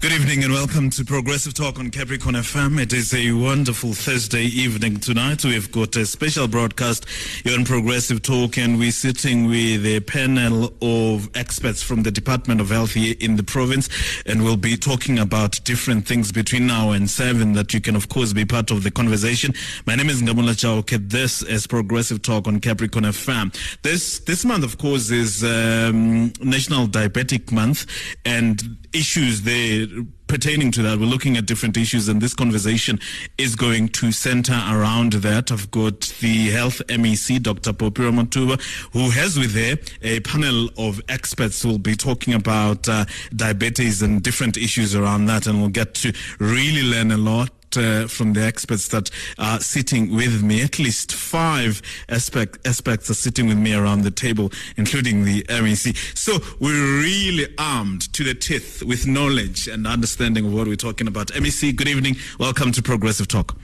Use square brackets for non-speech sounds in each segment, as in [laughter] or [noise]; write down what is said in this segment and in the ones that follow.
Good evening and welcome to Progressive Talk on Capricorn FM. It is a wonderful Thursday evening tonight. We've got a special broadcast here on Progressive Talk and we're sitting with a panel of experts from the Department of Health here in the province and we'll be talking about different things between now and seven that you can of course be part of the conversation. My name is Ngamula Chauke. This is Progressive Talk on Capricorn FM. This, this month of course is um, National Diabetic Month and issues there pertaining to that. We're looking at different issues, and this conversation is going to center around that. I've got the health MEC, Dr. Phophi Ramathuba, who has with her a panel of experts who will be talking about uh, diabetes and different issues around that, and we'll get to really learn a lot uh, from the experts that are sitting with me. At least five aspect, aspects are sitting with me around the table, including the MEC. So we're really armed to the teeth with knowledge and understanding of what we're talking about. MEC, good evening. Welcome to Progressive Talk.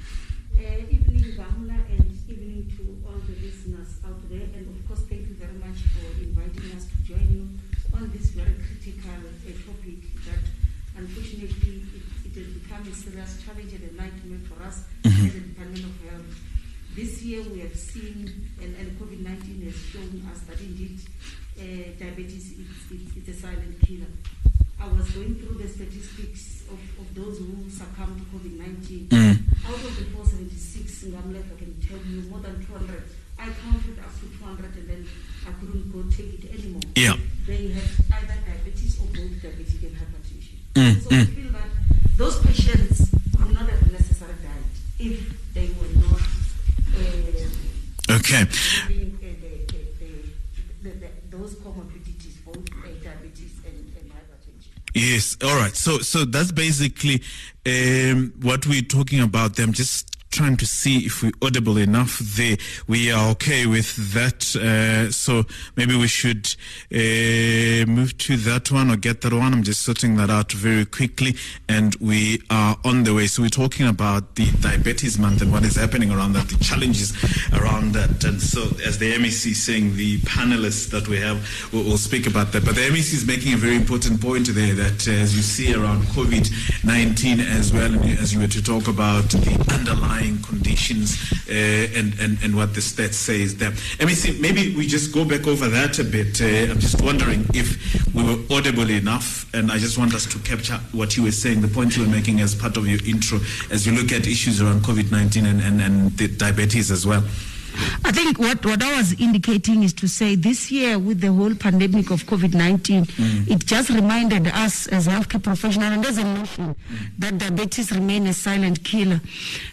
Uh, evening, Bamula, and evening to all the listeners out there. And of course, thank you very much for inviting us to join you on this very critical uh, topic that unfortunately it, it has become a serious challenge and a nightmare us as a Department of Health. This year we have seen, and, and COVID 19 has shown us that indeed uh, diabetes is it's, it's a silent killer. I was going through the statistics of, of those who succumbed to COVID 19. Out of the 476, Ngamle, I can tell you more than 200. I counted up to 200 and then I couldn't go take it anymore. Yeah. They had either diabetes or both diabetic and hypertension. Mm, so I feel that those patients would not have necessarily died if they were not uh, Okay. having uh, the, the, the, the, those comorbidities, both uh, diabetes and, and hypertension. Yes. All right. So, so that's basically um, what we're talking about. Them just trying to see if we're audible enough there. We are okay with that. Uh, so maybe we should uh, move to that one or get that one. I'm just sorting that out very quickly, and we are on the way. So we're talking about the diabetes month and what is happening around that, the challenges around that. And so, as the MEC is saying, the panelists that we have will, will speak about that. But the MEC is making a very important point there that uh, as you see around COVID 19 as well, as you were to talk about the underlying conditions uh, and, and, and what the stats say says there. MEC, maybe we just go back over that a bit. Uh, I'm just wondering if we were audible enough, and I just want us to capture what you were saying, the point you were making as part of your intro, as you look at issues around COVID 19 and, and, and the diabetes as well. I think what, what I was indicating is to say this year with the whole pandemic of COVID 19, it just reminded us as healthcare professionals and as a nation that diabetes remain a silent killer.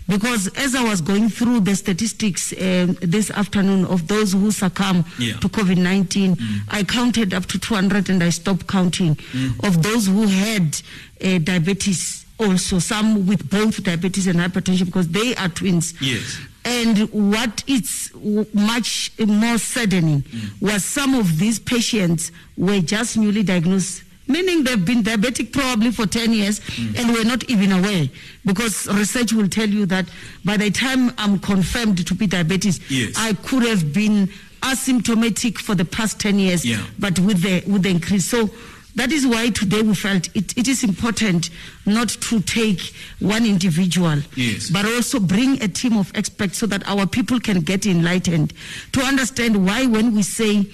Because as I was going through the statistics um, this afternoon of those who succumb Yeah. to COVID 19, I counted up to 200 and I stopped counting of those who had uh, diabetes also, some with both diabetes and hypertension because they are twins. Yes. And what is much more saddening was some of these patients were just newly diagnosed, meaning they've been diabetic probably for 10 years and were not even aware. Because research will tell you that by the time I'm confirmed to be diabetes, Yes. I could have been asymptomatic for the past 10 years, Yeah. but with the, with the increase. So that is why today we felt it, it is important not to take one individual, Yes. but also bring a team of experts so that our people can get enlightened to understand why when we say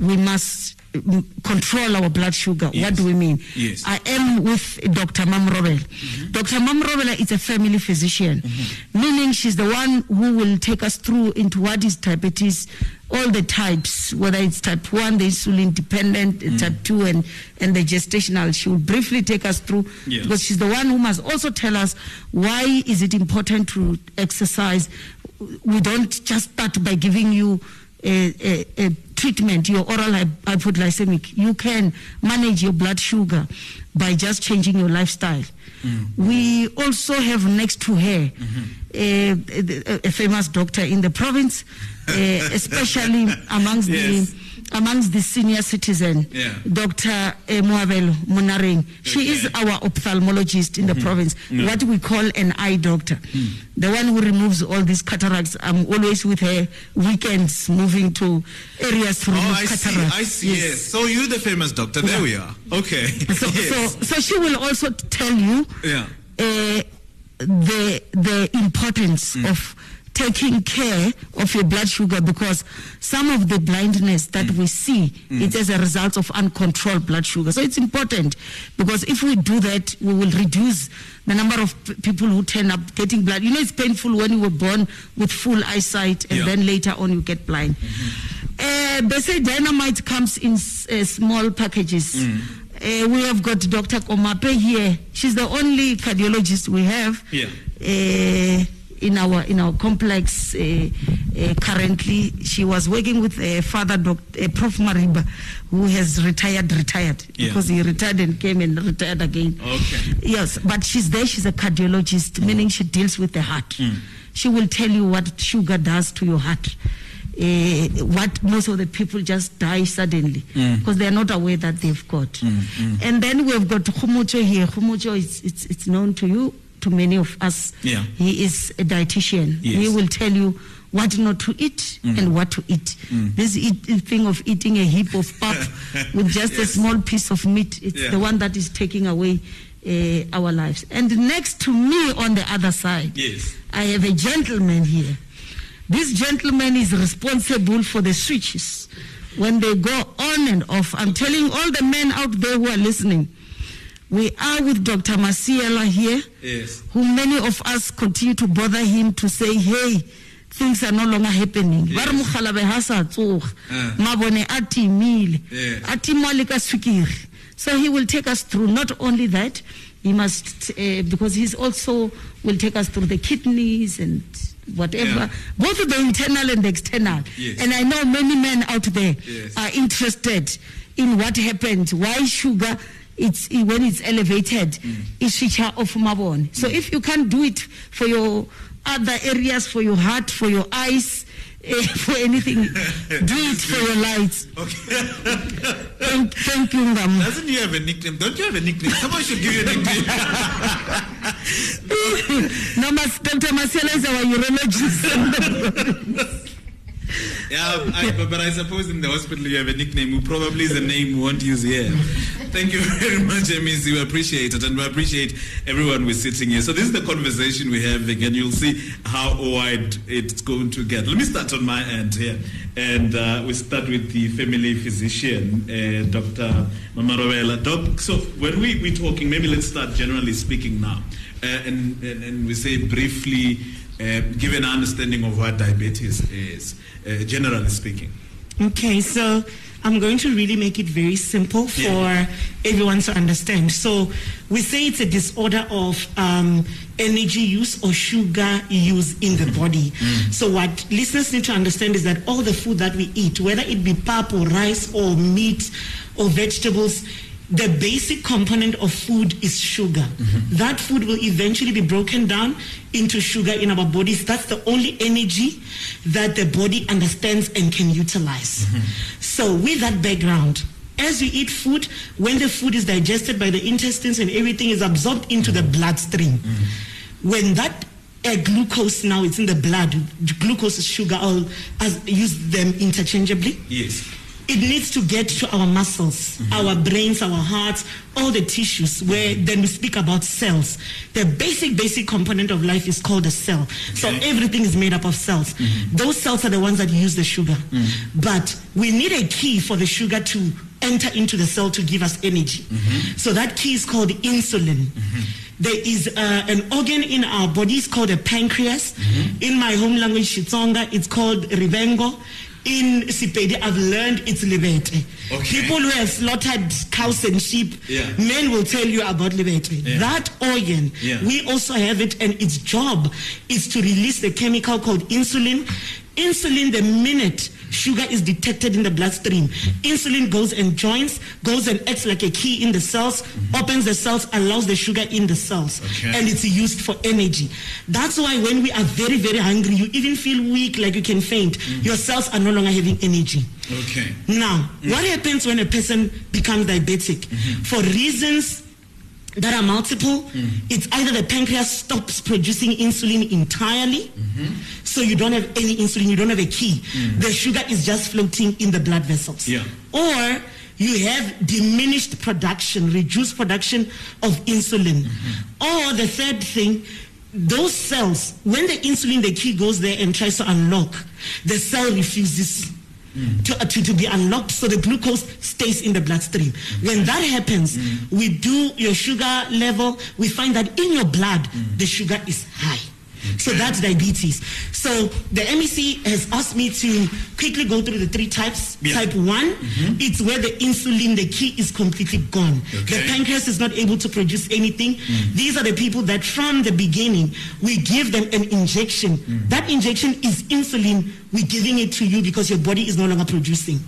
we must mm, control our blood sugar, Yes. what do we mean? Yes. I am with Dr. Mam Robel. Dr. Mam Robel is a family physician, meaning she's the one who will take us through into what is diabetes, all the types, whether it's type 1, the insulin dependent, mm. type 2, and, and the gestational. She will briefly take us through Yes. because she's the one who must also tell us why is it important to exercise. We don't just start by giving you treatment, your oral hy- hypoglycemic. You can manage your blood sugar by just changing your lifestyle. We also have next to her a, a, a famous doctor in the province, uh, especially amongst Yes. the amongst the senior citizen, Yeah. Dr. Moabelo Munareng. She is Okay. Mm-hmm. our ophthalmologist in the province, what we call an eye doctor. Hmm. The one who removes all these cataracts. I'm always with her weekends moving to areas to remove Oh, I see. cataracts. I see. Yes. So you're the famous doctor. There Yeah. we are. Okay. [laughs] So, yes. so, so she will also tell you Yeah. uh, the the importance Mm. of taking care of your blood sugar because some of the blindness that Mm. we see is as a result of uncontrolled blood sugar so it's important because if we do that we will reduce the number of p- people who turn up getting blind you know it's painful when you were born with full eyesight and Yeah. then later on you get blind uh, they say dynamite comes in s- uh, small packages Mm. uh, we have got Dr. Komape here. She's the only cardiologist we have Yeah. uh, in our in our complex. Uh, uh, currently, she was working with uh, Father Dr. Uh, Prof. Mariba, who has retired. Retired Yeah. because he retired and came and retired again. Okay. Yes, but she's there. She's a cardiologist, meaning she deals with the heart. She will tell you what sugar does to your heart. Uh, what most of the people just die suddenly because they are not aware that they've got. And then we've got Khumucho here. Khumucho is it's, it's known to you, to many of us. Yeah. He is a dietitian. Yes. He will tell you what not to eat and what to eat. This eat, thing of eating a heap of pap [laughs] with just a small piece of meat, it's Yeah. the one that is taking away uh, our lives. And next to me on the other side, Yes. I have a gentleman here. This gentleman is responsible for the switches when they go on and off. I'm telling all the men out there who are listening, we are with Dr. Masiela here, Yes. who many of us continue to bother him to say, hey, things are no longer happening. Yes. Ba re mogala ha sa tsoga. Ah. Mabone a timile. Yes. A timwa le ka swikiri. So he will take us through not only that, he must, uh, because he's also will take us through the kidneys and whatever, Yeah. both the internal and the external. Yes. And I know many men out there Yes. are interested in what happened, why sugar it's when it's elevated, Mm. is switcher off mabone. So if you can't do it for your other areas, for your heart, for your eyes, eh, [laughs] for anything, do it for your lights. Okay. Thank, thank you, Ngam. Doesn't you have a nickname? Don't you have a nickname? Someone should give you a nickname. no, Dr. Marcelo is our urologist. [laughs] [laughs] yeah, I, but, but I suppose in the hospital you have a nickname who probably is a name we won't use here. Thank you [laughs] very much, Ms. We appreciate it and we appreciate everyone who's sitting here. So this is the conversation we're having and you'll see how wide it's going to get. Let me start on my end here. And uh, we start with the family physician, uh, Dr. Mama Rovela. Doc, so when we, we're talking, maybe let's start generally speaking now. Uh, and, and, and we say briefly, uh, give an understanding of what diabetes is, uh, generally speaking. Okay, so I'm going to really make it very simple for Yeah. everyone to understand. So we say it's a disorder of um, energy use or sugar use in the body. So what listeners need to understand is that all the food that we eat, whether it be pap or rice or meat or vegetables, the basic component of food is sugar. Mm-hmm. That food will eventually be broken down into sugar in our bodies. That's the only energy that the body understands and can utilize. Mm-hmm. So, with that background, as you eat food, when the food is digested by the intestines and everything is absorbed into the mm-hmm. bloodstream, when that uh, glucose now it's in the blood, glucose is sugar, I'll as, use them interchangeably Yes. It needs to get to our muscles, mm-hmm. our brains, our hearts, all the tissues where mm-hmm. then we speak about cells. The basic, basic component of life is called a cell. So everything is made up of cells. Mm-hmm. Those cells are the ones that use the sugar. Mm. But we need a key for the sugar to enter into the cell to give us energy. So that key is called insulin. There is uh, an organ in our bodies called a pancreas. In my home language, Xitsonga, it's called rivengo. In Sepedi, I've learned it's libete. Okay. People who have slaughtered cows and sheep, Yeah. men will tell you about libete. Yeah. That organ, Yeah. we also have it, and its job is to release the chemical called insulin. Insulin, the minute sugar is detected in the bloodstream. Insulin goes and joins, goes and acts like a key in the cells, opens the cells, allows the sugar in the cells, Okay. and it's used for energy. That's why when we are very, very hungry, you even feel weak, like you can faint. Mm. Your cells are no longer having energy. Okay. Now, what happens when a person becomes diabetic? Mm-hmm. For reasons that are multiple, mm-hmm. it's either the pancreas stops producing insulin entirely, mm-hmm. so you don't have any insulin, you don't have a key. Mm. The sugar is just floating in the blood vessels. Yeah. Or you have diminished production, reduced production of insulin. Mm-hmm. Or the third thing, those cells, when the insulin, the key goes there and tries to unlock, the cell refuses Mm. to, uh, to, to be unlocked so the glucose stays in the bloodstream. When mm. that happens, mm. we do your sugar level, we find that in your blood, the sugar is high. So that's diabetes. So the MEC has asked me to quickly go through the three types. Yeah. Type one, mm-hmm. it's where the insulin, the key is completely gone. Okay. The pancreas is not able to produce anything. Mm. These are the people that from the beginning, we give them an injection. Mm. That injection is insulin. We're giving it to you because your body is no longer producing.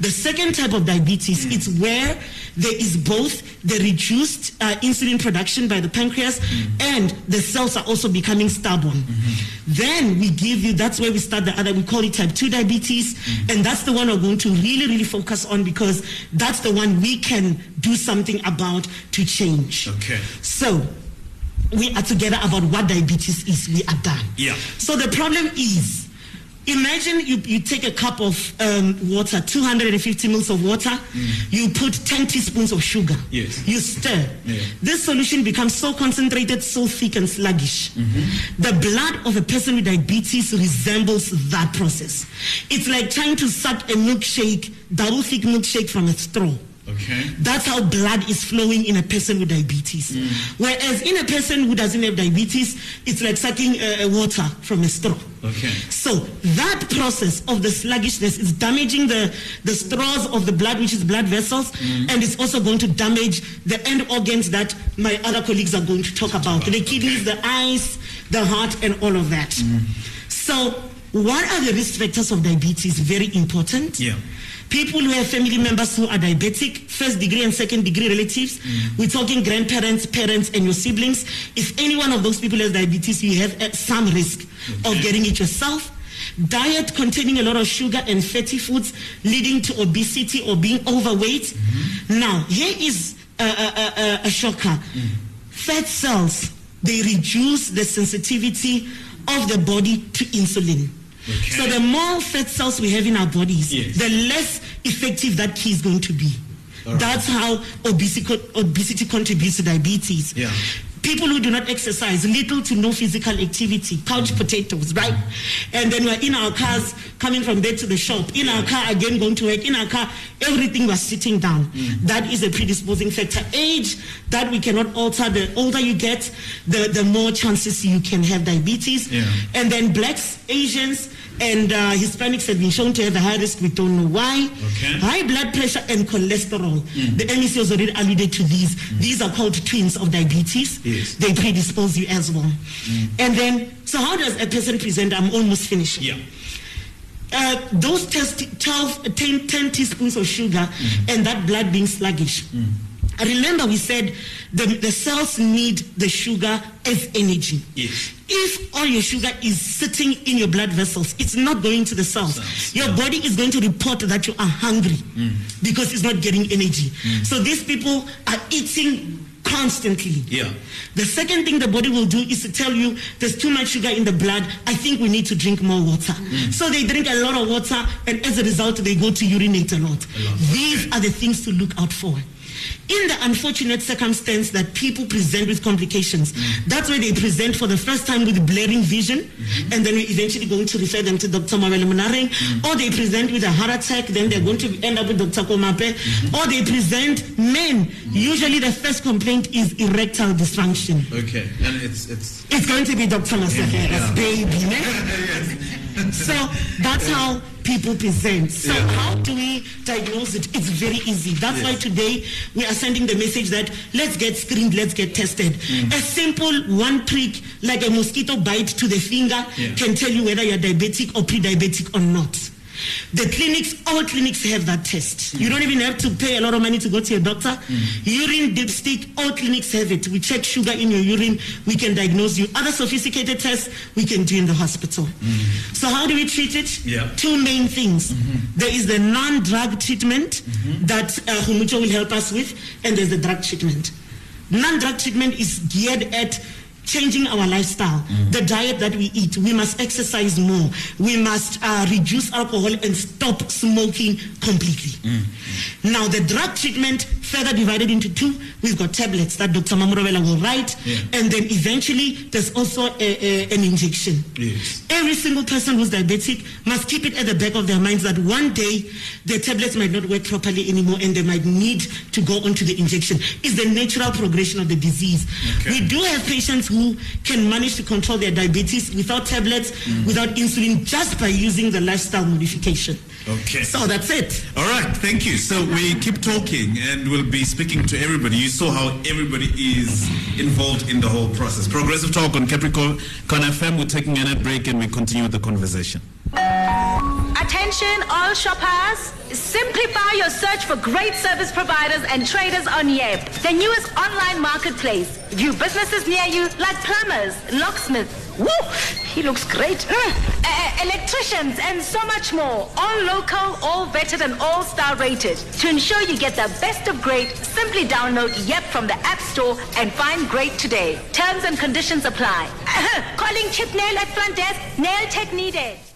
The second type of diabetes, mm. it's where there is both the reduced uh, insulin production by the pancreas mm. and the cells are also becoming stubborn. Mm-hmm. Then we give you, that's where we start the other, we call it type 2 diabetes, mm. and that's the one we're going to really, really focus on because that's the one we can do something about to change. Okay. So, we are together about what diabetes is. We are done. Yeah. So the problem is, imagine you, you take a cup of um, water, 250 mils of water, you put 10 teaspoons of sugar. Mm. Yes. You stir. Yeah. This solution becomes so concentrated, so thick and sluggish. The blood of a person with diabetes resembles that process. It's like trying to suck a milkshake, double thick milkshake from a straw. Okay. That's how blood is flowing in a person with diabetes. Mm. Whereas in a person who doesn't have diabetes, it's like sucking uh, uh, water from a straw. Okay. So that process of the sluggishness is damaging the, the straws of the blood, which is blood vessels, mm. and it's also going to damage the end organs that my other colleagues are going to talk about. The kidneys, the eyes, the heart, and all of that. Mm. So what are the risk factors of diabetes? Very important. Yeah. People who have family members who are diabetic, first degree and second degree relatives, we're talking grandparents, parents, and your siblings. If any one of those people has diabetes, you have uh, some risk of getting it yourself. Diet containing a lot of sugar and fatty foods leading to obesity or being overweight. Now, here is a, a, a, a shocker. Fat cells, they reduce the sensitivity of the body to insulin. Okay. So the more fat cells we have in our bodies, Yes. the less effective that key is going to be. Right. That's how obesity, obesity contributes to diabetes. Yeah. People who do not exercise, little to no physical activity, couch potatoes, right? And then we're in our cars, coming from there to the shop, in our car again, going to work, in our car, everything was sitting down. Mm. That is a predisposing factor. Age, that we cannot alter. The older you get, the, the more chances you can have diabetes. Yeah. And then blacks, Asians, and uh, Hispanics have been shown to have a high risk. We don't know why. Okay. High blood pressure and cholesterol. Mm. The MEC has already alluded to these. Mm. These are called twins of diabetes. Yes. They predispose you as well. Mm. And then, so how does a person present? I'm almost finished. Yeah. Uh, those test, 12, 10, 10 teaspoons of sugar and that blood being sluggish. I Remember, we said the, the cells need the sugar as energy. Yes. If all your sugar is sitting in your blood vessels, it's not going to the cells. Cells, your yeah. body is going to report that you are hungry mm. because it's not getting energy. Mm. So these people are eating constantly. Yeah. The second thing the body will do is to tell you there's too much sugar in the blood. I think we need to drink more water. Mm. So they drink a lot of water, and as a result, they go to urinate a lot. lot, These okay. are the things to look out for. In the unfortunate circumstance that people present with complications, that's where they present for the first time with blaring vision, and then we're eventually going to refer them to Dr. Mawele Munareng, or they present with a heart attack, then they're going to end up with Dr. Komape, or they present men. Usually the first complaint is erectile dysfunction. Okay. And it's it's It's going to be Dr. Masakera's Yeah. baby. [laughs] ne? So that's how people present. So Yeah. how do we diagnose it? It's very easy. That's why today we are sending the message that let's get screened, let's get tested. Mm. A simple one prick, like a mosquito bite to the finger, Yeah. can tell you whether you're diabetic or pre-diabetic or not. The clinics, all clinics have that test. You don't even have to pay a lot of money to go to your doctor. Mm-hmm. Urine dipstick, all clinics have it. We check sugar in your urine, we can diagnose you. Other sophisticated tests we can do in the hospital. Mm-hmm. So how do we treat it? Yeah. Two main things. Mm-hmm. There is the non-drug treatment that uh, Humucho will help us with, and there's the drug treatment. Non-drug treatment is geared at changing our lifestyle, the diet that we eat. We must exercise more. We must uh, reduce alcohol and stop smoking completely. Now, the drug treatment further divided into two. We've got tablets that Dr. Mamurovela will write, Yeah. and then eventually there's also a, a- an injection. Yes. Every single person who's diabetic must keep it at the back of their minds that one day the tablets might not work properly anymore and they might need to go onto the injection. It's the natural progression of the disease. Okay. We do have patients who can manage to control their diabetes without tablets, mm. without insulin, just by using the lifestyle modification. Okay. So that's it. All right, thank you. So we keep talking and we'll be speaking to everybody. You saw how everybody is involved in the whole process. Progressive Talk on Capricorn Con FM. We're taking a net break and we continue the conversation. Attention all shoppers, simplify your search for great service providers and traders on Yep, the newest online marketplace. View businesses near you like plumbers, locksmiths, woo, he looks great, electricians and so much more. All local, all vetted and all star rated. To ensure you get the best of great, simply download Yep from the App Store and find great today. Terms and conditions apply. [coughs] Calling Chip Nail at front desk, nail tech needed.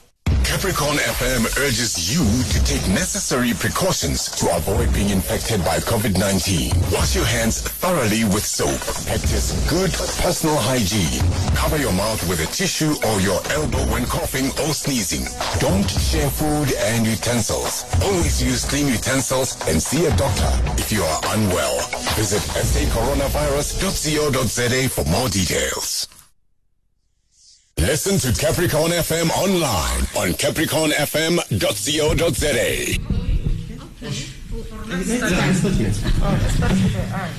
Capricorn FM urges you to take necessary precautions to avoid being infected by COVID-19. Wash your hands thoroughly with soap. Practice good personal hygiene. Cover your mouth with a tissue or your elbow when coughing or sneezing. Don't share food and utensils. Always use clean utensils and see a doctor if you are unwell. Visit sacoronavirus.co.za for more details. Listen to Capricorn FM online on capricornfm.co.za.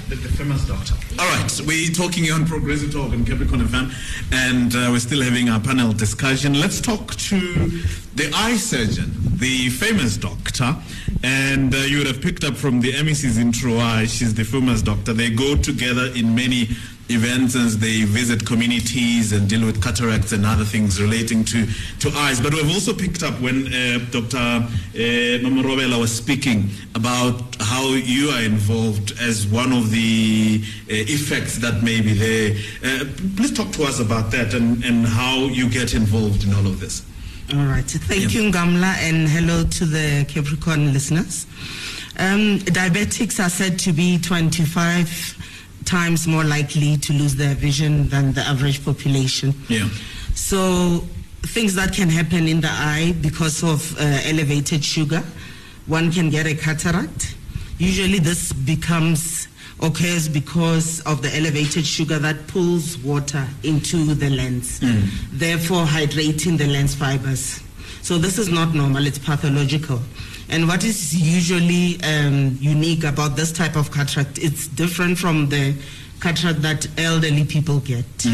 The, famous doctor. All right, we're talking on Progressive Talk on Capricorn FM, and uh, we're still having our panel discussion. Let's talk to the eye surgeon, the famous doctor, and uh, you would have picked up from the MEC's intro. Uh, she's the famous doctor. They go together in many events as they visit communities and deal with cataracts and other things relating to, to eyes. But we've also picked up when uh, Dr. Uh, Mamarobela was speaking about how you are involved as one of the uh, effects that may be there. Uh, please talk to us about that and, and how you get involved in all of this. All right. Thank you, Ngamla, and hello to the Capricorn listeners. Um, diabetics are said to be 25 times more likely to lose their vision than the average population. Yeah. So, things that can happen in the eye because of uh, elevated sugar, one can get a cataract. Usually, this becomes occurs because of the elevated sugar that pulls water into the lens, therefore hydrating the lens fibers. So this is not normal; it's pathological. And what is usually um, unique about this type of cataract, it's different from the cataract that elderly people get. Uh,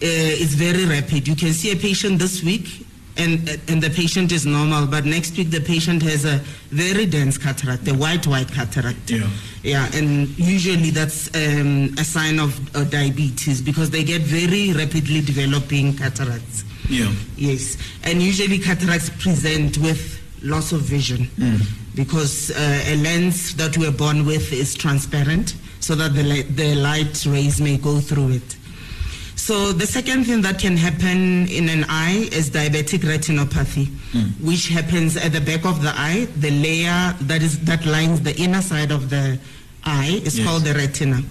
it's very rapid. You can see a patient this week, and and the patient is normal, but next week the patient has a very dense cataract, a white white cataract. Yeah. Yeah, and usually that's um, a sign of uh, diabetes because they get very rapidly developing cataracts. Yeah. Yes, and usually cataracts present with loss of vision because uh, a lens that we're born with is transparent so that the, the light rays may go through it. So the second thing that can happen in an eye is diabetic retinopathy, which happens at the back of the eye. The layer that is that lines the inner side of the eye is Yes. called the retina.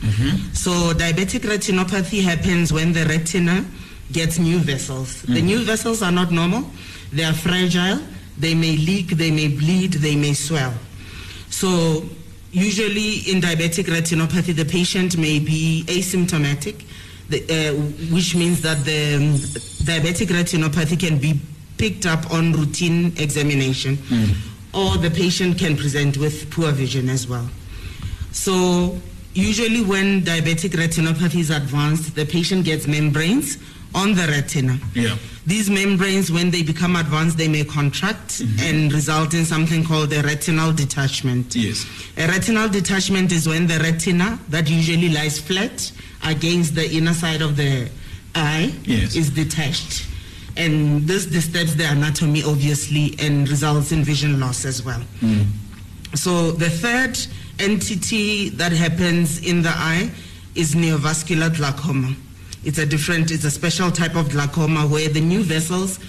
So diabetic retinopathy happens when the retina gets new vessels. The new vessels are not normal; they are fragile. They may leak, they may bleed, they may swell. So, usually in diabetic retinopathy, the patient may be asymptomatic, the, uh, which means that the um, diabetic retinopathy can be picked up on routine examination, or the patient can present with poor vision as well. So, usually when diabetic retinopathy is advanced, the patient gets membranes, on the retina. Yeah. These membranes, when they become advanced, they may contract mm-hmm. and result in something called a retinal detachment. Yes. A retinal detachment is when the retina, that usually lies flat against the inner side of the eye, Yes. is detached. And this disturbs the anatomy, obviously, and results in vision loss as well. Mm. So the third entity that happens in the eye is neovascular glaucoma. It's a different, it's a special type of glaucoma where the new vessels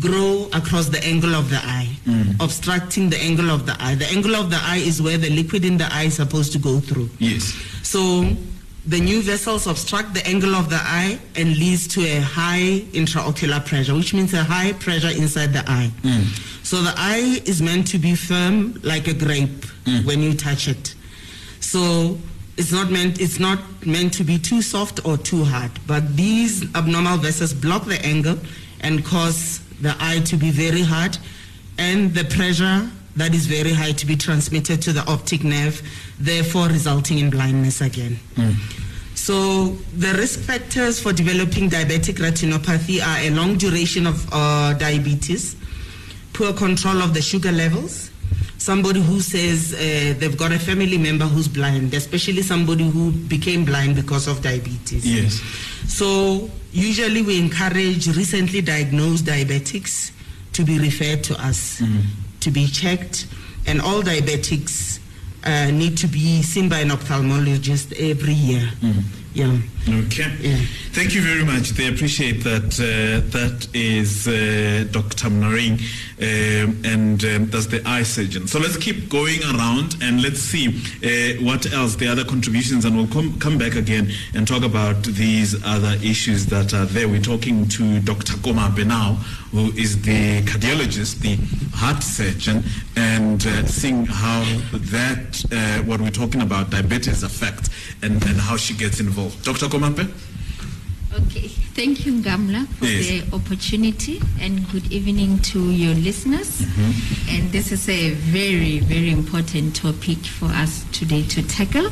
grow across the angle of the eye, mm. obstructing the angle of the eye. The angle of the eye is where the liquid in the eye is supposed to go through. Yes. So the new vessels obstruct the angle of the eye and leads to a high intraocular pressure, which means a high pressure inside the eye. Mm. So the eye is meant to be firm like a grape mm. when you touch it. So it's not meant it's not meant to be too soft or too hard. But these abnormal vessels block the angle and cause the eye to be very hard and the pressure that is very high to be transmitted to the optic nerve, therefore resulting in blindness again. So the risk factors for developing diabetic retinopathy are a long duration of uh, diabetes, poor control of the sugar levels, somebody who says uh, they've got a family member who's blind, especially somebody who became blind because of diabetes. Yes. So usually we encourage recently diagnosed diabetics to be referred to us to be checked, and all diabetics uh, need to be seen by an ophthalmologist every year. Yeah. Okay. Yeah. Thank you very much. They appreciate that. Uh, that is uh, Dr. Mnaring, um, and um, that's the eye surgeon. So let's keep going around and let's see uh, what else, the other contributions, and we'll come, come back again and talk about these other issues that are there. We're talking to Dr. Koma Benau, who is the cardiologist, the heart surgeon, and uh, seeing how that, uh, what we're talking about, diabetes affects and, and how she gets involved. Dr. Komampe? Okay, thank you, Gamla, for Yes. the opportunity and good evening to your listeners. And this is a very, very important topic for us today to tackle.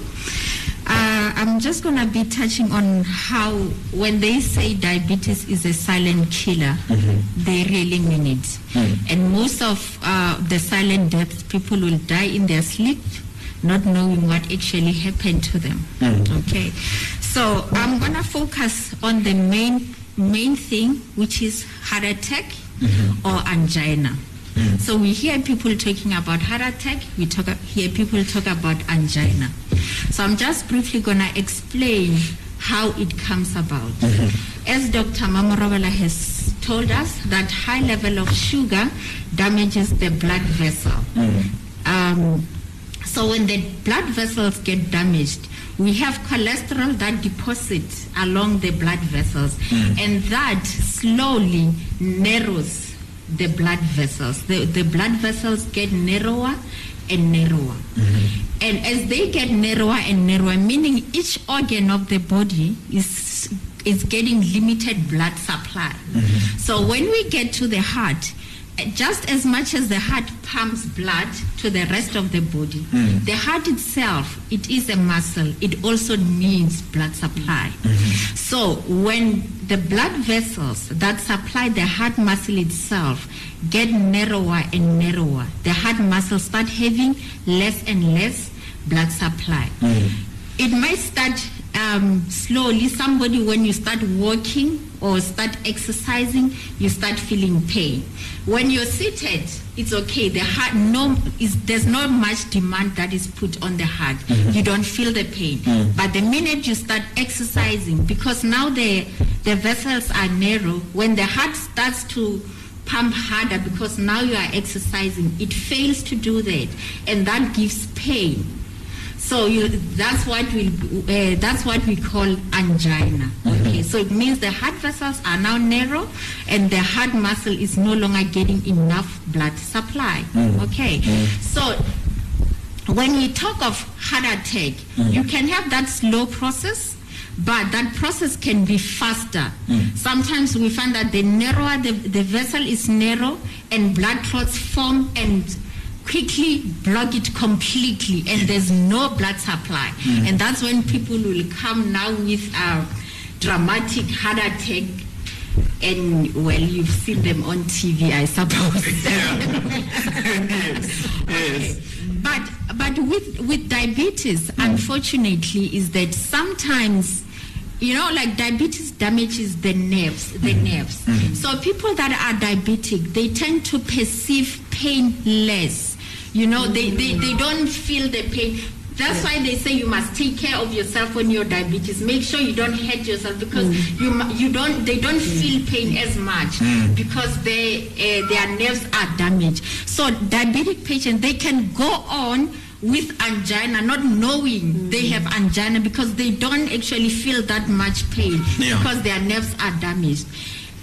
Uh, I'm just going to be touching on how, when they say diabetes is a silent killer, they really mean it. And most of uh, the silent deaths, people will die in their sleep, not knowing what actually happened to them. Okay, so I'm going to focus on the main main thing, which is heart attack mm-hmm. or angina. Mm-hmm. So we hear people talking about heart attack. We talk hear people talk about angina. So I'm just briefly going to explain how it comes about. Mm-hmm. As Dr. Mamorobala has told us, that high level of sugar damages the blood vessel. Um, so when the blood vessels get damaged, we have cholesterol that deposits along the blood vessels, mm. and that slowly narrows the blood vessels. The, the blood vessels get narrower and narrower. Mm-hmm. And as they get narrower and narrower, meaning each organ of the body is is getting limited blood supply. Mm-hmm. So when we get to the heart, just as much as the heart pumps blood to the rest of the body, hmm. the heart itself, it is a muscle. It also needs blood supply. Mm-hmm. So when the blood vessels that supply the heart muscle itself get narrower and narrower, the heart muscle start having less and less blood supply. Hmm. It might start um, slowly. Somebody, when you start walking or start exercising, you start feeling pain. When you're seated, it's okay. The heart, no, is there's not much demand that is put on the heart. Mm-hmm. You don't feel the pain. Mm. But the minute you start exercising, because now the the vessels are narrow, when the heart starts to pump harder because now you are exercising, it fails to do that, and that gives pain. So you, that's what we uh, that's what we call angina. Okay, mm-hmm. so it means the heart vessels are now narrow, and the heart muscle is no longer getting enough blood supply. Mm-hmm. Okay, mm-hmm. so when we talk of heart attack, you can have that slow process, but that process can be faster. Sometimes we find that the narrower the, the vessel is narrow and blood clots form and quickly block it completely and there's no blood supply. Mm-hmm. And that's when people will come now with a dramatic heart attack. And well, you've seen them on TV, I suppose. [laughs] yes. Yes. But but with with diabetes, mm. unfortunately, is that sometimes you know like diabetes damages the nerves the mm-hmm. nerves. Mm-hmm. So people that are diabetic they tend to perceive pain less you know they, they, they don't feel the pain. That's why they say you must take care of yourself when you're diabetes. Make sure you don't hurt yourself because mm. you you don't they don't mm. feel pain as much mm. because they uh, their nerves are damaged. So diabetic patients they can go on with angina not knowing they have angina because they don't actually feel that much pain Yeah. because their nerves are damaged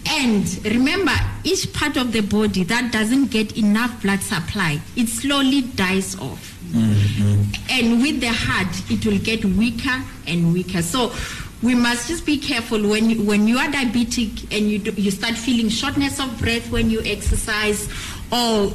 and remember each part of the body that doesn't get enough blood supply it slowly dies off. Mm-hmm. And with the heart it will get weaker and weaker. So we must just be careful when you, when you are diabetic and you do, you start feeling shortness of breath when you exercise or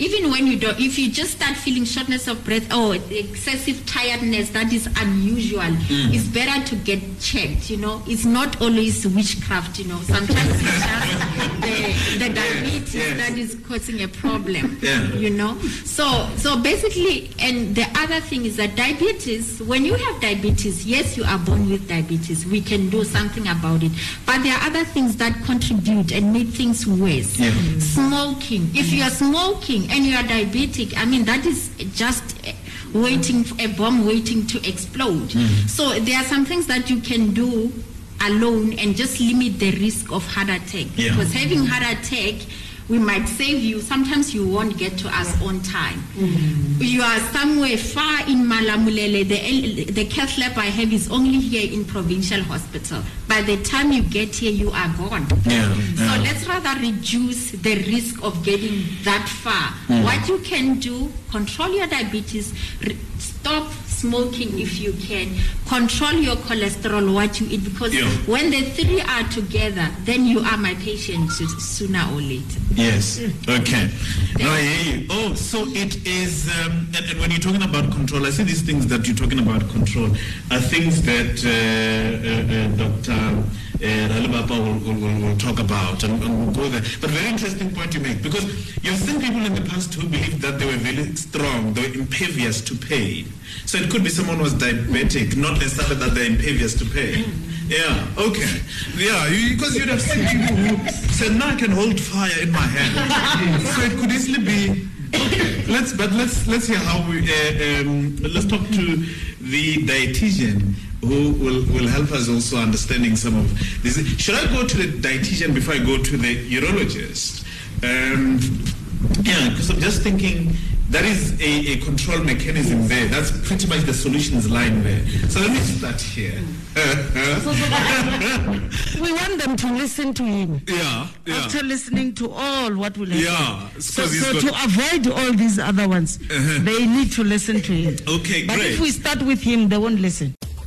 even when you don't if you just start feeling shortness of breath or excessive tiredness that is unusual. Mm. It's better to get checked you know. It's not always witchcraft you know. Sometimes it's just the, the diabetes yes. that is causing a problem Yeah. you know. So so basically and the other thing is that diabetes when you have diabetes yes you are born with diabetes. We can do something about it. But there are other things that contribute and make things worse. Yeah. smoking. If you are smoking and you are diabetic i mean that is just waiting a bomb waiting to explode. Mm-hmm. So there are some things that you can do alone and just limit the risk of heart attack. Yeah. because having heart attack we might save you. Sometimes you won't get to us on time. You are somewhere far in malamulele. The, the cath lab i have is only here in provincial hospital. By the time you get here you are gone. Yeah, so yeah. let's rather reduce the risk of getting that far. Mm. what you can do control your diabetes re- stop smoking if you can control your cholesterol what you eat because Yeah. when the three are together then you are my patient sooner or later Yes. Okay. No, I hear you. Oh, so it is. Um, and, and when you're talking about control, I see these things that you're talking about control are things that uh, uh, uh, Dr. Uh, Ralibapa will, will, will, talk about, and, and we'll go there. But very interesting point you make because you've seen people in the past who believed that they were very strong, they were impervious to pain. So it could be someone was diabetic, not necessarily that they're impervious to pain. Yeah, okay. Yeah, because you'd have seen people who said, "No, I can hold fire in my hand." [laughs] so it could easily be. Okay, let's but let's let's hear how we uh, um, let's talk to the dietitian who will, will help us also understanding some of this. Should I go to the dietitian before I go to the urologist? Um, yeah, because I'm just thinking that is a, a control mechanism there. That's pretty much the solutions lying there. So let me start here. [laughs] We want them to listen to him. yeah, yeah. After listening to all what will happen. Yeah, So, so got- to avoid all these other ones, they need to listen to him. Okay, But great. if we start with him, they won't listen.